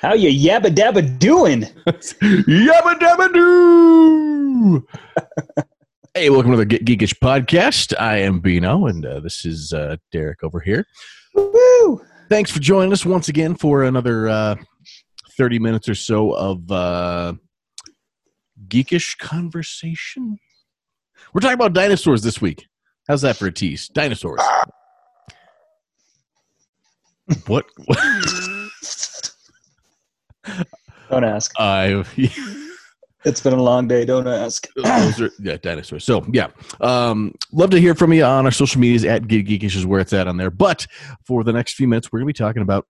How you yabba dabba doing? Yabba dabba doo! hey, welcome to the Ge- Geekish podcast. I am Bino, and uh, this is uh, Derek over here. Woo! Thanks for joining us once again for another uh, 30 minutes or so of uh, geekish conversation. We're talking about dinosaurs this week. How's that for a tease? Dinosaurs. what? Don't ask. I It's been a long day. Don't ask. those are yeah dinosaurs. So yeah, um, love to hear from you on our social medias at Ge- Geekish is where it's at on there. But for the next few minutes, we're gonna be talking about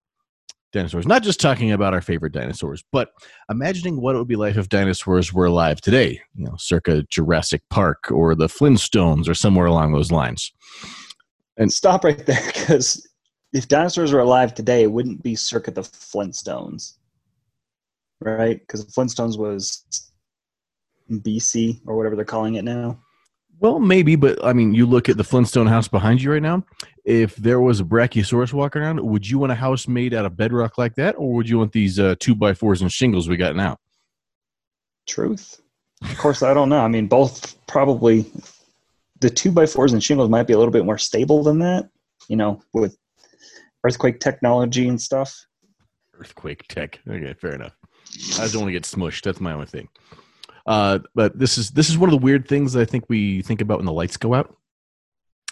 dinosaurs. Not just talking about our favorite dinosaurs, but imagining what it would be like if dinosaurs were alive today. You know, circa Jurassic Park or the Flintstones or somewhere along those lines. And stop right there because if dinosaurs were alive today, it wouldn't be circa the Flintstones, right? Because the Flintstones was BC or whatever they're calling it now. Well, maybe, but I mean, you look at the Flintstone house behind you right now. If there was a Brachiosaurus walking around, would you want a house made out of bedrock like that, or would you want these uh, two by fours and shingles we got now? Truth. Of course, I don't know. I mean, both probably the two by fours and shingles might be a little bit more stable than that. You know, with earthquake technology and stuff. Earthquake tech. Okay, fair enough. I just don't want to get smushed. That's my only thing. Uh, but this is this is one of the weird things that I think we think about when the lights go out.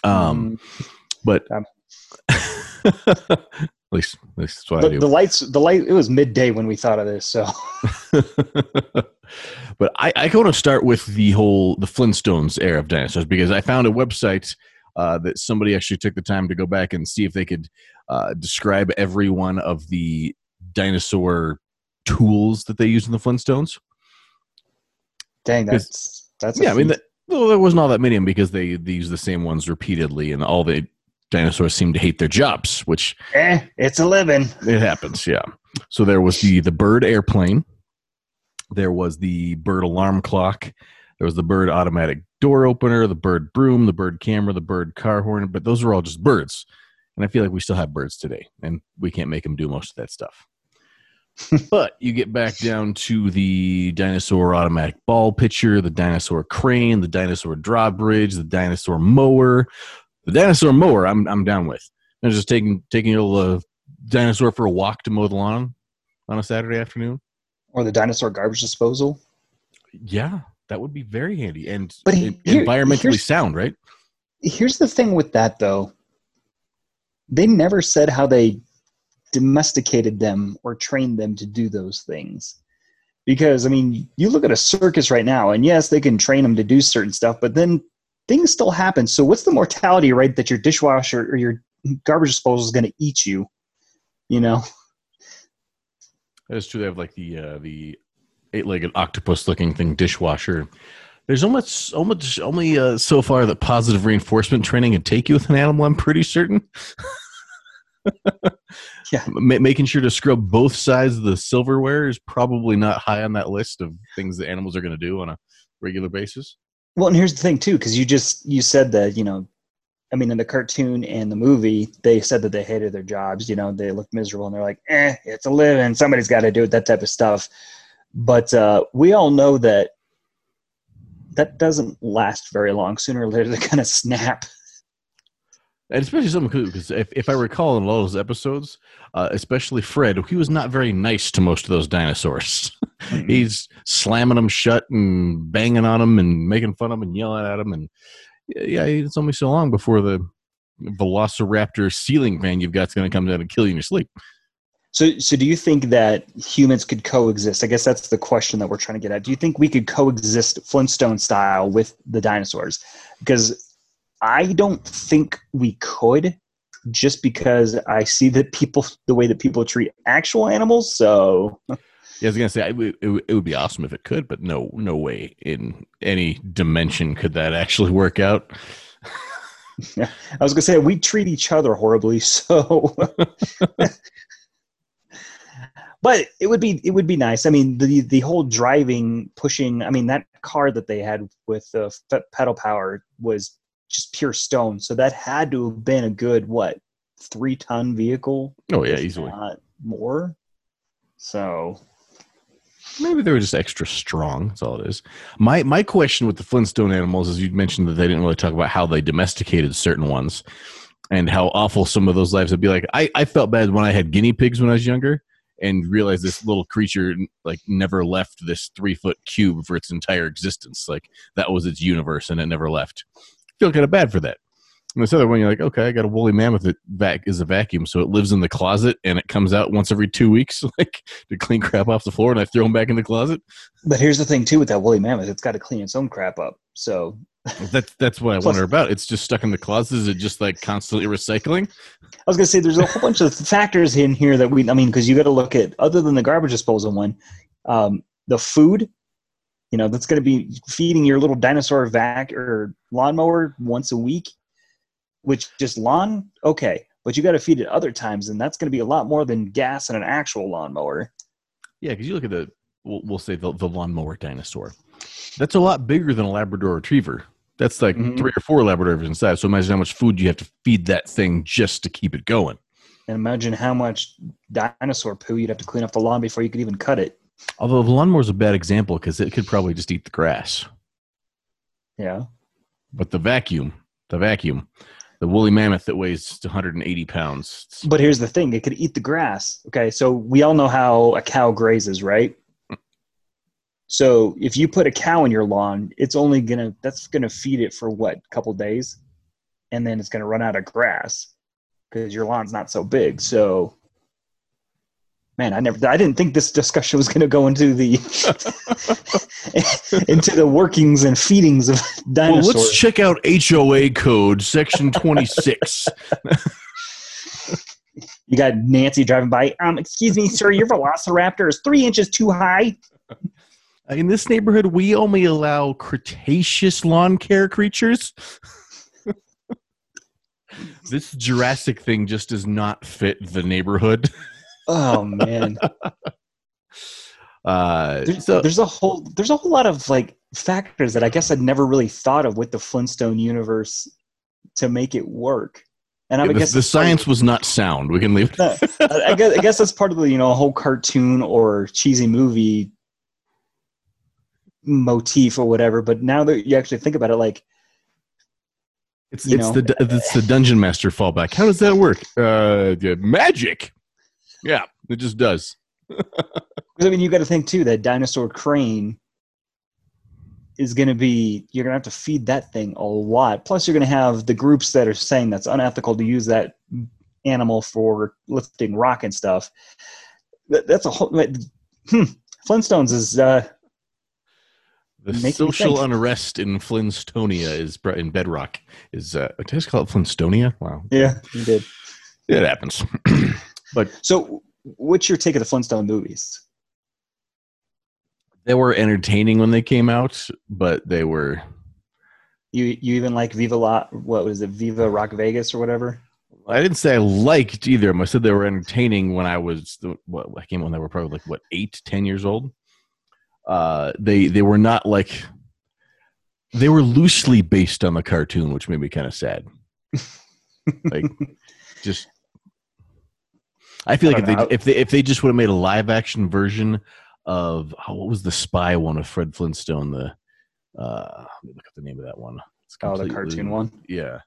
Um, but Um, at least at least that's what I the, do. the lights, the light. It was midday when we thought of this. So but I, I want to start with the whole the Flintstones era of dinosaurs because I found a website uh, that somebody actually took the time to go back and see if they could uh, describe every one of the dinosaur tools that they used in the Flintstones. dang, that's that's yeah, I mean, that, well, there wasn't all that many of them because they, they use the same ones repeatedly, and all the dinosaurs seem to hate their jobs, which eh, it's a living. it happens. Yeah. So there was the the bird airplane. There was the bird alarm clock. There was the bird automatic door opener, the bird broom, the bird camera, the bird car horn. But those are all just birds, and I feel like we still have birds today, and we can't make them do most of that stuff. but you get back down to the dinosaur automatic ball pitcher, the dinosaur crane, the dinosaur drawbridge, the dinosaur mower. The dinosaur mower, I'm I'm down with. I'm just taking taking a little uh, dinosaur for a walk to mow the lawn on a Saturday afternoon. Or the dinosaur garbage disposal. Yeah, that would be very handy and But en- here- environmentally sound, right? Here's the thing with that, though. They never said how they domesticated them or trained them to do those things. Because, I mean, you look at a circus right now, and yes, they can train them to do certain stuff, but then things still happen. So, what's the mortality rate that your dishwasher or your garbage disposal is going to eat you? You know? That's true. They have like the uh, the eight-legged octopus-looking thing dishwasher. There's almost almost only uh, so far that positive reinforcement training can take you with an animal. I'm pretty certain. Yeah. Ma- making sure to scrub both sides of the silverware is probably not high on that list of things that animals are going to do on a regular basis. Well, and here's the thing too, because you just you said that you know, I mean, in the cartoon and the movie, they said that they hated their jobs. You know, they looked miserable, and they're like, "Eh, it's a living. Somebody's got to do it." That type of stuff. But uh, we all know that that doesn't last very long. Sooner or later, they're gonna snap. And especially something cool because if, if I recall in a lot of those episodes, uh, especially Fred, he was not very nice to most of those dinosaurs. He's slamming them shut and banging on them and making fun of them and yelling at them. And yeah, it's only so long before the Velociraptor ceiling fan you've got is going to come down and kill you in your sleep. So, so do you think that humans could coexist? I guess that's the question that we're trying to get at. Do you think we could coexist Flintstone style with the dinosaurs? Because I don't think we could, just because I see that people, the way that people treat actual animals. So, Yeah, I was gonna say it would, it it would be awesome if it could, but no, no way in any dimension could that actually work out. I was gonna say we treat each other horribly. So, but it would be it would be nice. I mean, the the whole driving, pushing. I mean, that car that they had with the f- pedal power was just pure stone. So that had to have been a good what three ton vehicle. Oh yeah, easily. not more. So Maybe they were just extra strong. That's all it is. My my question with the Flintstone animals is you mentioned that they didn't really talk about how they domesticated certain ones and how awful some of those lives would be. Like I, I felt bad when I had guinea pigs when I was younger and realized this little creature like never left this three foot cube for its entire existence. Like that was its universe and it never left. Feel kind of bad for that. And this other one, you're like, okay, I got a woolly mammoth that vac is a vacuum, so it lives in the closet and it comes out once every two weeks, like to clean crap off the floor, and I throw them back in the closet. But here's the thing too with that woolly mammoth, it's got to clean its own crap up. So that's that's what I Plus- wonder about. It's just stuck in the closet. Is it just like constantly recycling? I was gonna say there's a whole bunch of factors in here that we I mean because you got to look at other than the garbage disposal one, um, the food. You know that's going to be feeding your little dinosaur vac or lawnmower once a week, which just lawn okay, but you got to feed it other times, and that's going to be a lot more than gas and an actual lawnmower. Yeah, because you look at the we'll, we'll say the, the lawnmower dinosaur. That's a lot bigger than a Labrador Retriever. That's like Mhm. three or four Labradors inside. So imagine how much food you have to feed that thing just to keep it going. And imagine how much dinosaur poo you'd have to clean up the lawn before you could even cut it. Although the lawnmower's a bad example because it could probably just eat the grass. Yeah. But the vacuum, the vacuum, the woolly mammoth that weighs 180 pounds. But here's the thing: it could eat the grass. Okay, so we all know how a cow grazes, right? So if you put a cow in your lawn, it's only gonna that's gonna feed it for what a couple days, and then it's gonna run out of grass because your lawn's not so big. So, man, I never I didn't think this discussion was gonna go into the into the workings and feedings of Well, dinosaurs. let's check out HOA code section 26. You got Nancy driving by. Um, excuse me, sir, your Velociraptor is three inches too high. In this neighborhood, we only allow Cretaceous lawn care creatures. this Jurassic thing just does not fit the neighborhood. Oh man, Uh, there's, so, there's a whole there's a whole lot of like factors that I guess I'd never really thought of with the Flintstone universe to make it work. And I yeah, the, guess the of- science was not sound. We can leave. I guess, I guess that's part of the you know whole cartoon or cheesy movie motif or whatever. But now that you actually think about it, like It's, it's know. the it's the dungeon master fallback. How does that work? Uh, magic. Yeah, it just does. I mean, you got to think too that dinosaur crane is going to be you're going to have to feed that thing a lot. Plus, you're going to have the groups that are saying that's unethical to use that animal for lifting rock and stuff. That, that's a whole. Hmm, Flintstones is uh, The social unrest in Flintstonia is in Bedrock is. Uh, did I just call it Flintstonia? Wow, yeah, you did. it happens. But so, what's your take of the Flintstone movies? they were entertaining when they came out, but they were. You you even like Viva La? What was it? Viva Rock Vegas or whatever? I didn't say I liked either. of them. I said they were entertaining when I was what I came when they were probably like what eight, ten years old. Uh, they they were not like they were loosely based on the cartoon, which made me kind of sad. like just I feel I like if they if they if they just would have made a live action version of oh, what was the spy one of Fred Flintstone the uh let me look up the name of that one. It's Oh, the cartoon one. Yeah.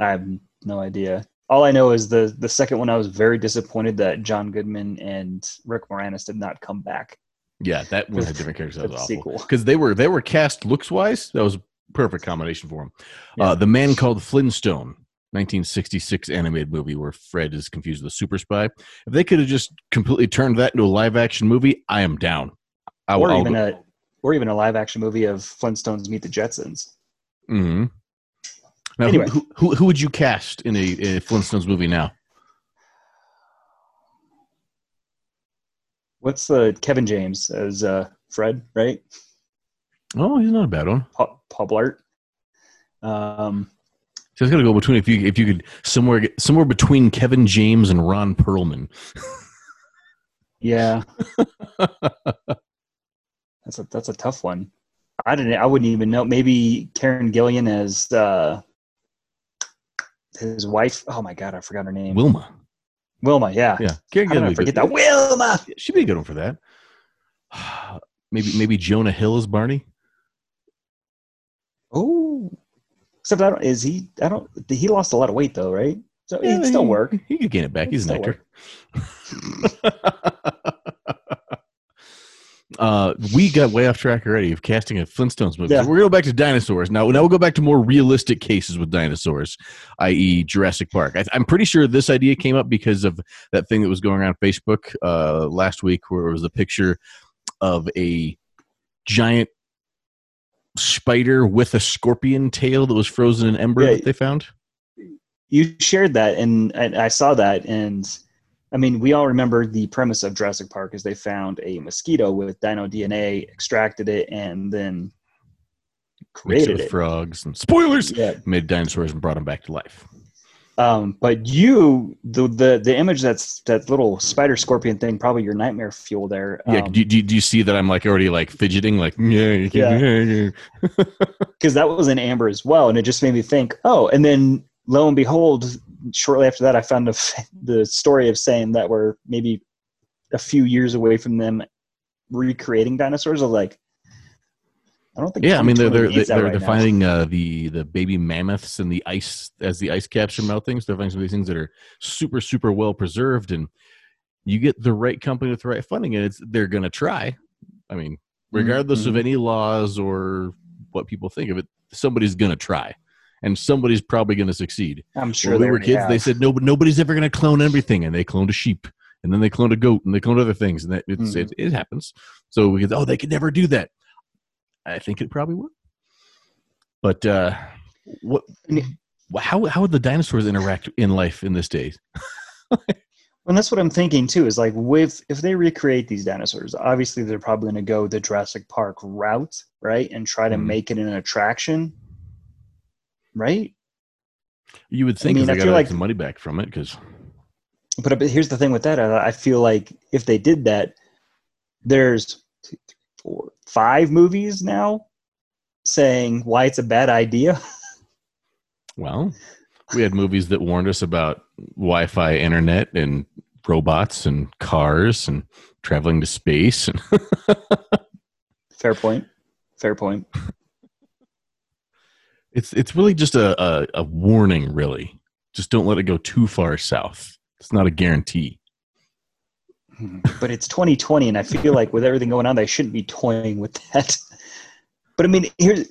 I have no idea. All I know is the the second one. I was very disappointed that John Goodman and Rick Moranis did not come back Yeah, that one had different characters. That was awful. because they were they were cast looks wise. That was a perfect combination for him. Yeah. Uh, the man called Flintstone, 1966 animated movie where Fred is confused with a super spy. If they could have just completely turned that into a live action movie, I am down. I, or I'll even go- a or even a live action movie of Flintstones meet the Jetsons. Mhm. Now, Anyway. who, who who would you cast in a, a Flintstones movie now? What's the Kevin James as uh, Fred? Right, Oh, he's not a bad one. Paul, Paul Blart. Um, So it's got to go between if you if you could somewhere somewhere between Kevin James and Ron Perlman. yeah, that's a that's a tough one. I didn't. I wouldn't even know. Maybe Karen Gillan as uh, his wife. Oh my god, I forgot her name. Wilma. Wilma, yeah. Yeah, Karen Gillan I forget good. that? Wilma. She'd be a good one for that. maybe maybe Jonah Hill as Barney. Oh, except I don't. Is he? I don't. He lost a lot of weight though, right? So he'd still he- work. He could gain it back. He'd He's an actor. uh, we got way off track already of casting a Flintstones movie. Yeah. So we're going to go back to dinosaurs now. Now we'll go back to more realistic cases with dinosaurs, i.e., Jurassic Park. I, I'm pretty sure this idea came up because of that thing that was going around Facebook uh, last week, where it was a picture of a giant spider with a scorpion tail that was frozen in amber Yeah. that they found. You shared that, and, I saw that, and I mean, we all remember the premise of Jurassic Park is they found a mosquito with dino DNA, extracted it, and then Mixed it created with it. frogs and spoilers. Yeah. Made dinosaurs and brought them back to life. Um, but you, the the the image that's that little spider scorpion thing, probably your nightmare fuel there. Yeah, Um, do, do, do you see that I'm like already like fidgeting, like yeah, Yeah. yeah, yeah. because that was in Amber as well, and it just made me think, oh, and then lo and behold, shortly after that, I found the f- the story of saying that we're maybe a few years away from them recreating dinosaurs. I was like, I don't think. Yeah, I mean they're they're 2020 needs they're, right they're now. finding uh, the the baby mammoths and the ice as the ice caps are melting. So they're finding some of these things that are super super well preserved, and you get the right company with the right funding, and it's they're gonna try. I mean, regardless of Mhm. any laws or what people think of it, somebody's gonna try, and somebody's probably gonna succeed. I'm sure when we were kids, they said no, nobody's ever going to clone everything, and they cloned a sheep, and then they cloned a goat, and they cloned other things, and that it's, Mhm. it, it happens. So we could, oh, they could never do that. I think it probably would. But uh, what? How how would the dinosaurs interact in life in this days? And that's what I'm thinking too. Is like with if they recreate these dinosaurs, obviously they're probably going to go the Jurassic Park route, right, and try to Mhm. make it an attraction, right? You would think mean, they I got feel like, some money back from it, because But, but here's the thing with that. I, I feel like if they did that, there's two, four, five movies now saying why it's a bad idea. well, we had movies that warned us about Wi-Fi, internet, and robots, and cars, and traveling to space, and Fair point. Fair point. It's it's really just a, a, a warning, really. Just don't let it go too far south. It's not a guarantee. But it's 2020, and I feel like with everything going on, they shouldn't be toying with that. But I mean, here's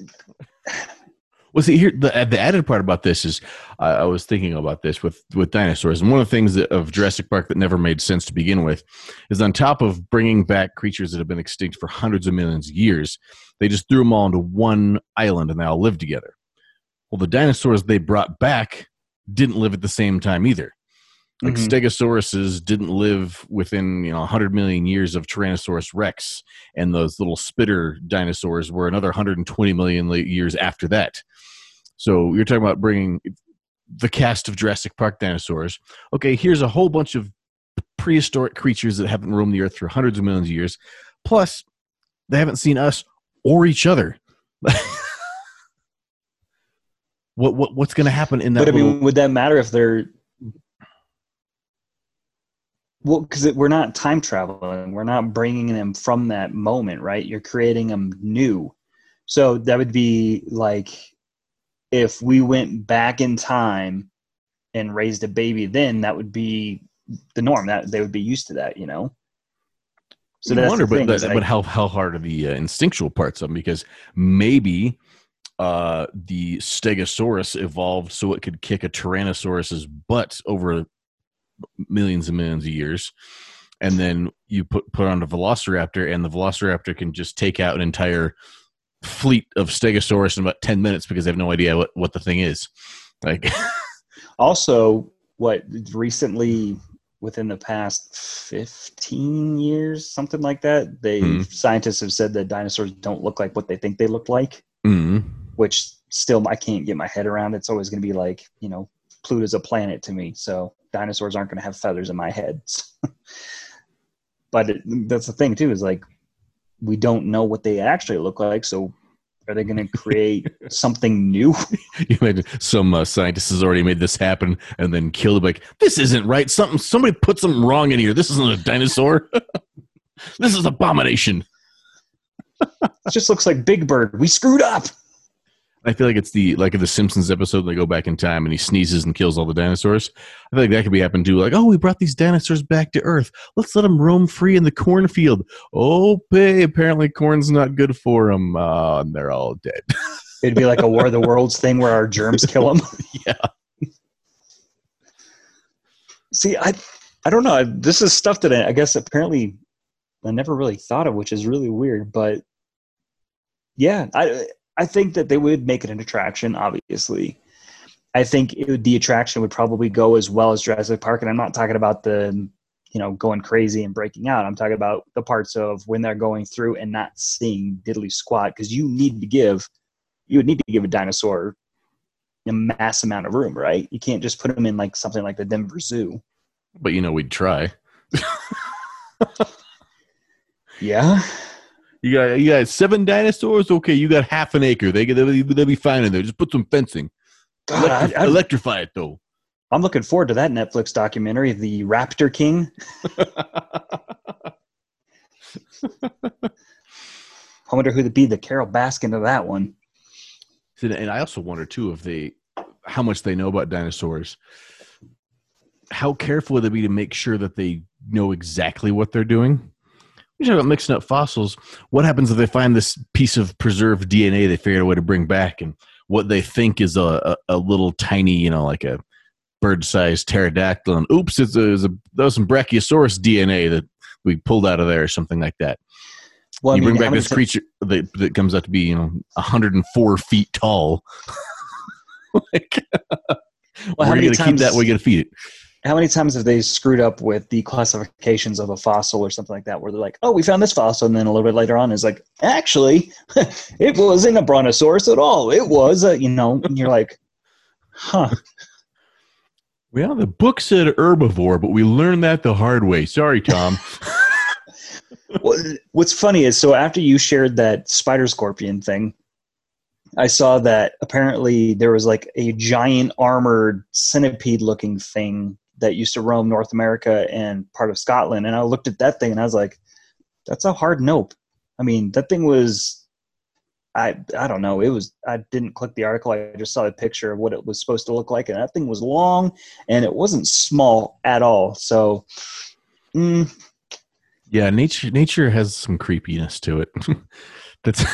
Well, see here the the added part about this is I was thinking about this with with dinosaurs, and one of the things that, of Jurassic Park that never made sense to begin with is on top of bringing back creatures that have been extinct for hundreds of millions of years, they just threw them all into one island and they all lived together. Well, the dinosaurs they brought back didn't live at the same time either. Like Mhm. stegosauruses didn't live within you know 100 million years of Tyrannosaurus rex, and those little spitter dinosaurs were another 120 million years after that. So you're talking about bringing the cast of Jurassic Park dinosaurs. Okay, here's a whole bunch of prehistoric creatures that haven't roamed the earth for hundreds of millions of years. Plus, they haven't seen us or each other. what what what's going to happen in that? but I little, mean, would that matter if they're well? Because we're not time traveling. We're not bringing them from that moment, right? You're creating them new. So that would be like if we went back in time and raised a baby. Then that would be the norm. That they would be used to that, you know. So that's wonder, but, that, I- but how how hard are the uh, instinctual parts of them? Because maybe uh, the Stegosaurus evolved so it could kick a Tyrannosaurus's butt over millions and millions of years, and then you put put on a Velociraptor, and the Velociraptor can just take out an entire fleet of Stegosaurus in about ten minutes because they have no idea what what the thing is. Like, also what recently within the past 15 years something like that they Mhm. scientists have said that dinosaurs don't look like what they think they look like mm, which still i can't get my head around it's always going to be like you know pluto's a planet to me so dinosaurs aren't going to have feathers in my head but it, that's the thing too is like we don't know what they actually look like so Are they going to create something new? You imagine some uh, scientist has already made this happen and then killed it. Like this isn't right. Something somebody put something wrong in here. This isn't a dinosaur. this is abomination. It just looks like Big Bird. We screwed up. I feel like it's the like the Simpsons episode they go back in time and he sneezes and kills all the dinosaurs. I feel like that could be happening too. Like, oh, we brought these dinosaurs back to Earth. Let's let them roam free in the cornfield. Oh, pay! Apparently, corn's not good for them, uh, and they're all dead. It'd be like a War of the Worlds thing where our germs kill them. yeah, See, I I don't know. This is stuff that I, I guess apparently I never really thought of, which is really weird. But yeah, I I think that they would make it an attraction. Obviously, I think it would, the attraction would probably go as well as Jurassic Park. And I'm not talking about the you know going crazy and breaking out. I'm talking about the parts of when they're going through and not seeing diddly squat because you need to give you would need to give a dinosaur a mass amount of room, right? You can't just put them in like something like the Denver Zoo. but you know we'd try. Yeah. You got you got seven dinosaurs. Okay, you got half an acre. They they'll, be- they'll be fine in there. Just put some fencing. God, Electri- I, I, electrify it though. I'm looking forward to that Netflix documentary, The Raptor King. I wonder who'd be the Carole Baskin of that one. And I also wonder too if they how much they know about dinosaurs. How careful would they be to make sure that they know exactly what they're doing? We talk about mixing up fossils. What happens if they find this piece of preserved DNA they figured out a way to bring back, and what they think is a, a, a little tiny, you know, like a bird-sized pterodactyl, and oops, it's a, it's a that was some Brachiosaurus DNA that we pulled out of there, or something like that. Well, I you mean, bring back this creature that, that comes out to be you know 104 feet tall like how where are many you gonna keep times- that where you gonna feed it How many times have they screwed up with the classifications of a fossil or something like that, where they're like, "Oh, we found this fossil," and then a little bit later on is like, "Actually, it wasn't a brontosaurus at all. It was a," you know, and you're like, "Huh." well the book said herbivore but we learned that the hard way sorry tom Well, What's funny is so after you shared that spider scorpion thing, I saw that apparently there was like a giant armored centipede looking thing that used to roam North America and part of Scotland. And I looked at that thing and I was like, that's a hard nope. I mean, that thing was, I, I don't know. It was, I didn't click the article. I just saw a picture of what it was supposed to look like. And that thing was long and it wasn't small at all. So, mm, yeah nature nature has some creepiness to it that's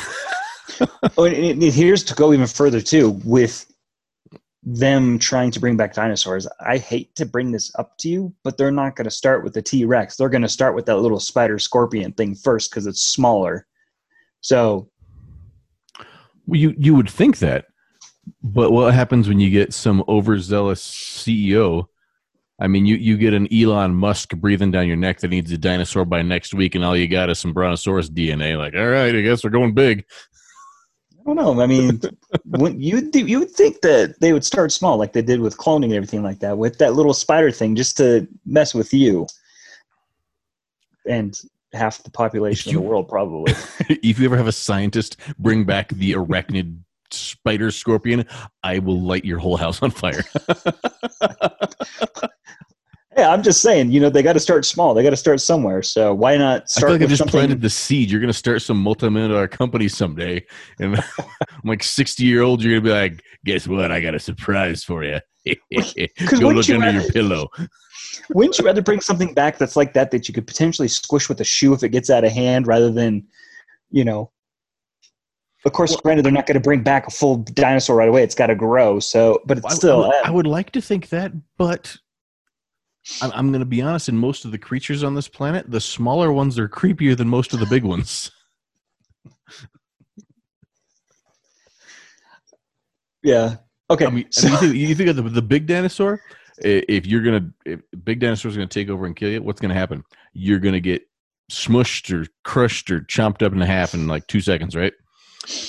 Oh, and, and here's to go even further too with them trying to bring back dinosaurs. I hate to bring this up to you, but they're not going to start with the T Rex. They're going to start with that little spider scorpion thing first because it's smaller. So Well, you you would think that, but what happens when you get some overzealous CEO? I mean, you you get an Elon Musk breathing down your neck that needs a dinosaur by next week, and all you got is some brontosaurus DNA. Like, all right, I guess we're going big. I don't know. I mean, when you you would think that they would start small, like they did with cloning and everything like that, with that little spider thing, just to mess with you and half the population you- of the world, probably. if you ever have a scientist bring back the arachnid spider scorpion, I will light your whole house on fire. Yeah, I'm just saying, you know, they got to start small. They got to start somewhere. So why not I start feel like I just something? planted the seed. You're going to start some multi-million dollar company someday, and I'm like 60 year old. You're going to be like, guess what? I got a surprise for you. Go look you under rather- your pillow. Wouldn't you rather bring something back that's like that that you could potentially squish with a shoe if it gets out of hand, rather than, you know? Of course, granted, they're not going to bring back a full dinosaur right away. It's got to grow. So, but it's I- I still. would- eh. I would like to think that, but I'm, I'm going to be honest. In most of the creatures on this planet, the smaller ones are creepier than most of the big ones. yeah. Okay. I mean, I so- mean, you, think, you think of the, the big dinosaur. If you're gonna, if big dinosaur's gonna take over and kill you, what's gonna happen? You're gonna get smushed or crushed or chomped up in half in like two seconds, right?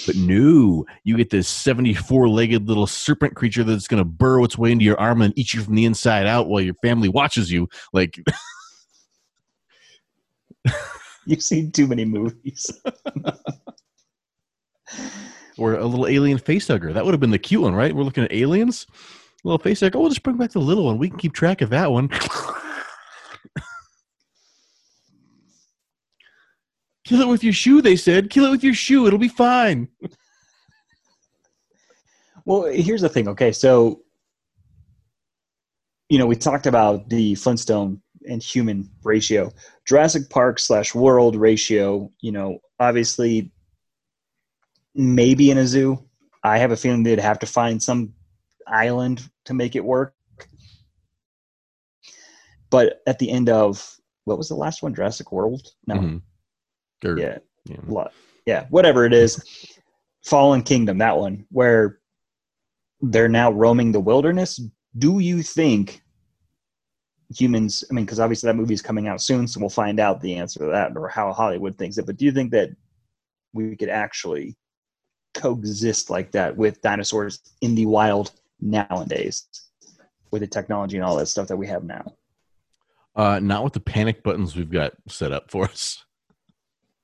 But no, you get this 74 legged little serpent creature that's gonna burrow its way into your arm and eat you from the inside out while your family watches you. Like, You've seen too many movies. or a little alien face hugger. That would have been the cute one, right? We're looking at aliens. Little face hugger. Oh, we'll just bring back the little one. We can keep track of that one. Kill it with your shoe, they said. Kill it with your shoe. It'll be fine. Well, here's the thing. Okay, so you know we talked about the Flintstone and human ratio, Jurassic Park slash world ratio. You know, obviously, maybe in a zoo. I have a feeling they'd have to find some island to make it work. But at the end of what was the last one? Jurassic World? No. Mhm. Or- Yeah. yeah. Lo- yeah, whatever it is, Fallen Kingdom, that one, where they're now roaming the wilderness. Do you think humans? I mean, because obviously that movie is coming out soon, so we'll find out the answer to that or how Hollywood thinks it. But do you think that we could actually coexist like that with dinosaurs in the wild nowadays, with the technology and all that stuff that we have now? Uh, not with the panic buttons we've got set up for us.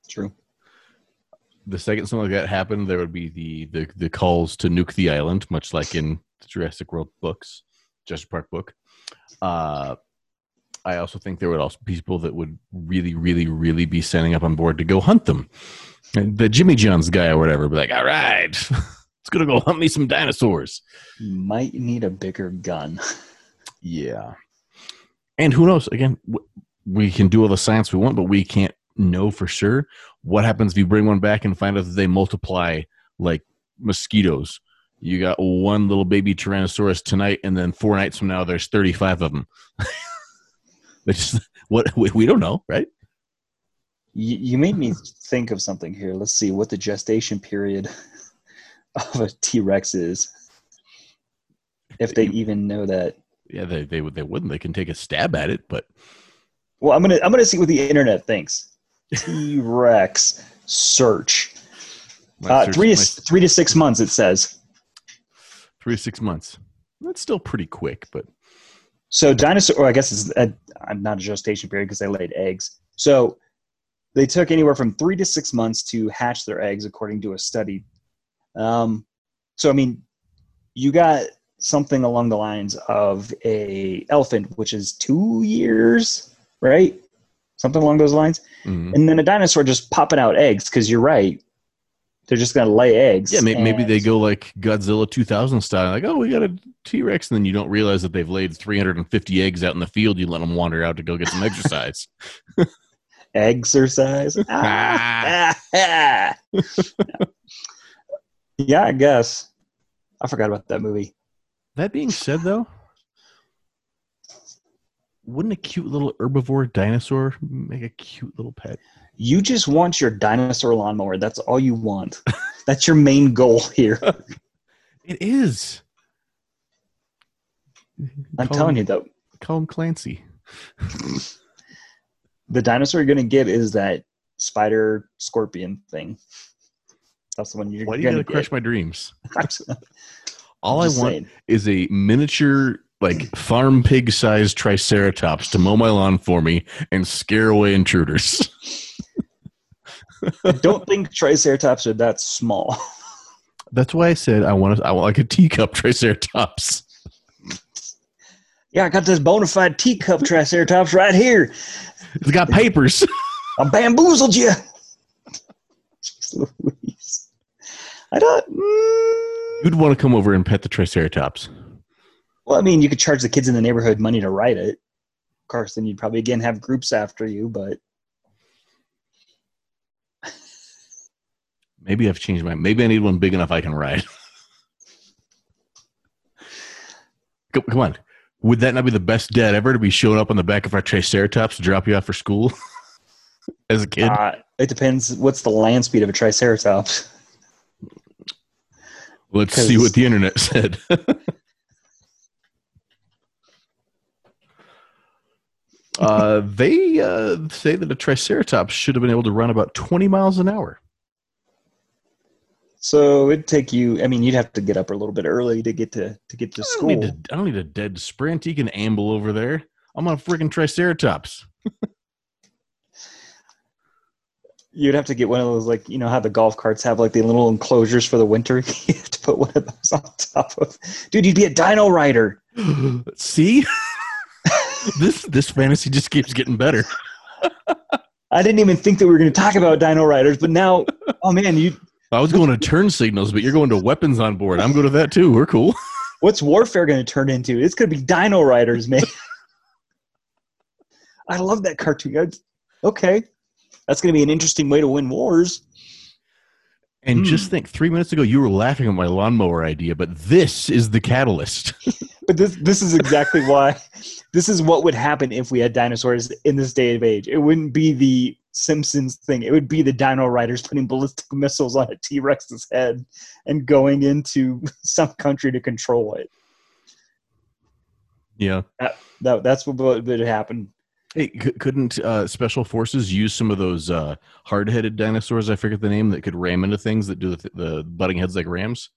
True. The second something like that happened, there would be the, the the calls to nuke the island, much like in the Jurassic World books, Jurassic Park book. Uh, I also think there would also be people that would really, really, really be standing up on board to go hunt them. And the Jimmy John's guy or whatever, be like, all right, let's gonna go hunt me some dinosaurs. Might need a bigger gun. Yeah. And who knows? Again, we can do all the science we want, but we can't know for sure what happens if you bring one back and find out that they multiply like mosquitoes. You got one little baby Tyrannosaurus tonight, and then four nights from now, there's 35 of them. just what we, don't know, right? You, you made me think of something here. Let's see what the gestation period of a T Rex is. If they even know that. Yeah, they they would they wouldn't. They can take a stab at it, but Well, I'm gonna I'm gonna see what the internet thinks. T Rex search. Uh, search- three to three to six months. It says. three to six months. That's still pretty quick, but So dinosaur. Or I guess it's a, not a gestation period because they laid eggs. So they took anywhere from three to six months to hatch their eggs, according to a study. Um, so I mean, you got something along the lines of a elephant, which is two years, right? Something along those lines, mhm. and then a dinosaur just popping out eggs. Because you're right, they're just gonna lay eggs. Yeah, may- maybe they go like Godzilla 2000 style, like, oh, we got a T Rex, and then you don't realize that they've laid 350 eggs out in the field. You let them wander out to go get some exercise. exercise. Ah, ah, ah. yeah, I guess. I forgot about that movie. that being said, though, wouldn't a cute little herbivore dinosaur make a cute little pet? You just want your dinosaur lawnmower. That's all you want. That's your main goal here. It is. I'm telling you, though, Call him Clancy. the dinosaur you're gonna get is that spider scorpion thing. That's the one you're Why do you gonna gotta crush my dreams? All I want saying. is a miniature, like farm pig sized triceratops to mow my lawn for me and scare away intruders. I don't think triceratops are that small. That's why I said I want to, I want like a teacup triceratops. yeah, I got this bona fide teacup triceratops right here. It's got papers. I bamboozled you. Louise. I don't. mm, You'd want to come over and pet the triceratops. Well, I mean, you could charge the kids in the neighborhood money to ride it. Of course, then you'd probably again have groups after you, but Maybe I've changed my. Maybe I need one big enough I can ride. come, come on. Would that not be the best dad ever to be showing up on the back of our triceratops to drop you off for school as a kid? uh, it depends. What's the land speed of a triceratops? Let's see what the internet said. Uh, they uh, say that a triceratops should have been able to run about 20 miles an hour. So it'd take you. I mean, you'd have to get up a little bit early to get to to get to I school. to, I don't need a dead sprint. He can amble over there. I'm on a freaking triceratops. You'd have to get one of those, like you know how the golf carts have like the little enclosures for the winter. you have to put one of those on top of. Dude, you'd be a dino rider. See, this this fantasy just keeps getting better. I didn't even think that we were going to talk about dino riders, but now, oh man, you. I was going to turn signals, but you're going to weapons on board. I'm going to that too. We're cool. What's warfare going to turn into? It's going to be dino riders, man. I love that cartoon. Okay, that's going to be an interesting way to win wars. And Hmm. just think, three minutes ago you were laughing at my lawnmower idea, but this is the catalyst. But this this is exactly why this is what would happen if we had dinosaurs in this day of age. It wouldn't be the Simpsons thing. It would be the Dino Riders putting ballistic missiles on a T Rex's head and going into some country to control it. yeah. That that's what would happen. Hey, c- couldn't uh, special forces use some of those uh, hard-headed dinosaurs? I forget the name that could ram into things that do the, the butting heads like rams.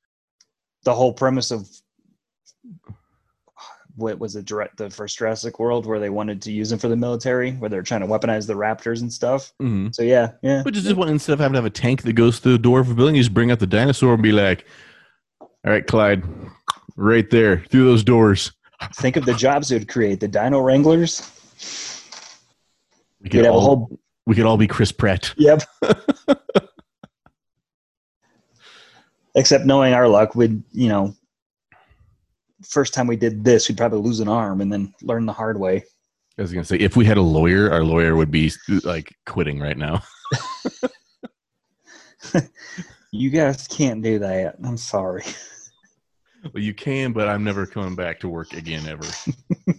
The whole premise of what was it, Jura- the first Jurassic World, where they wanted to use them for the military, where they're trying to weaponize the raptors and stuff. Mm-hmm. So yeah, yeah. But just, just instead of having to have a tank that goes through the door of a building, you just bring out the dinosaur and be like, "All right, Clyde, right there through those doors." Think of the jobs it would create. The Dino Wranglers. We could have a all whole we could all be Chris Pratt. Yep. Except knowing our luck, we'd, you know, first time we did this, we'd probably lose an arm and then learn the hard way. I was gonna say, if we had a lawyer, our lawyer would be like quitting right now. You guys can't do that. I'm sorry. Well, you can, but I'm never coming back to work again ever.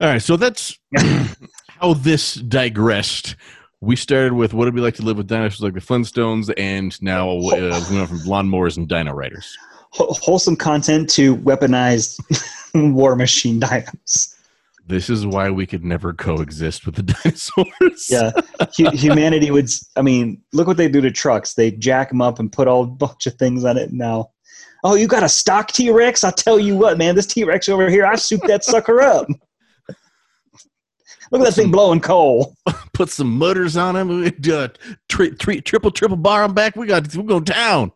All right, so that's how this digressed. We started with what it'd be like to live with dinosaurs like the Flintstones, and now uh, we went from lawnmowers and dino riders. Wh- Wholesome content to weaponized war machine dinos. This is why we could never coexist with the dinosaurs. Yeah. Hu- humanity would, I mean, look what they do to trucks. They jack them up and put all a bunch of things on it now. Oh, you got a stock T Rex? I'll tell you what, man, this T Rex over here, I souped that sucker up. Look at that thing blowing coal. Put some mutters on him. Uh, tri- tri- triple, triple bar on back. We got we're going down.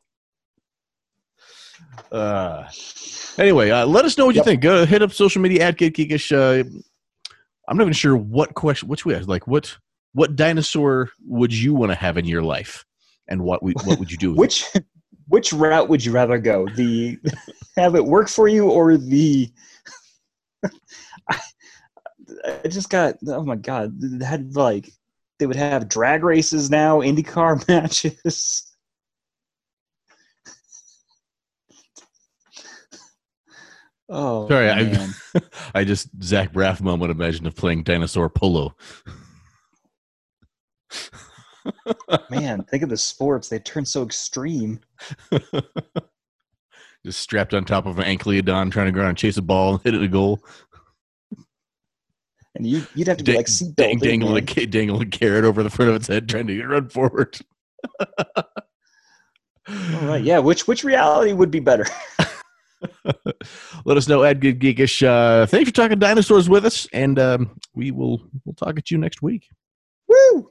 Uh, anyway, uh, let us know what you think. Go hit up social media at Get Geekish. Uh, I'm not even sure what question, which we have. Like, what what dinosaur would you want to have in your life, and what we what would you do? With it? Which which route would you rather go? The have it work for you or the I, I just got oh my god, they had like they would have drag races now, IndyCar matches. Oh, Sorry, I- man. I just Zach Braff moment imagined of playing dinosaur polo. man, think of the sports. They turn so extreme. just strapped on top of an ankleodon, trying to go around and chase a ball and hit it a goal. And you, you'd have to be Dang- like seatbelted, dang, dangling, a, dangling a carrot over the front of its head, trying to run forward. All right, yeah. Which which reality would be better? Let us know at Good Geekish. Uh, thanks for talking dinosaurs with us, and um, we will we'll talk at you next week. Woo!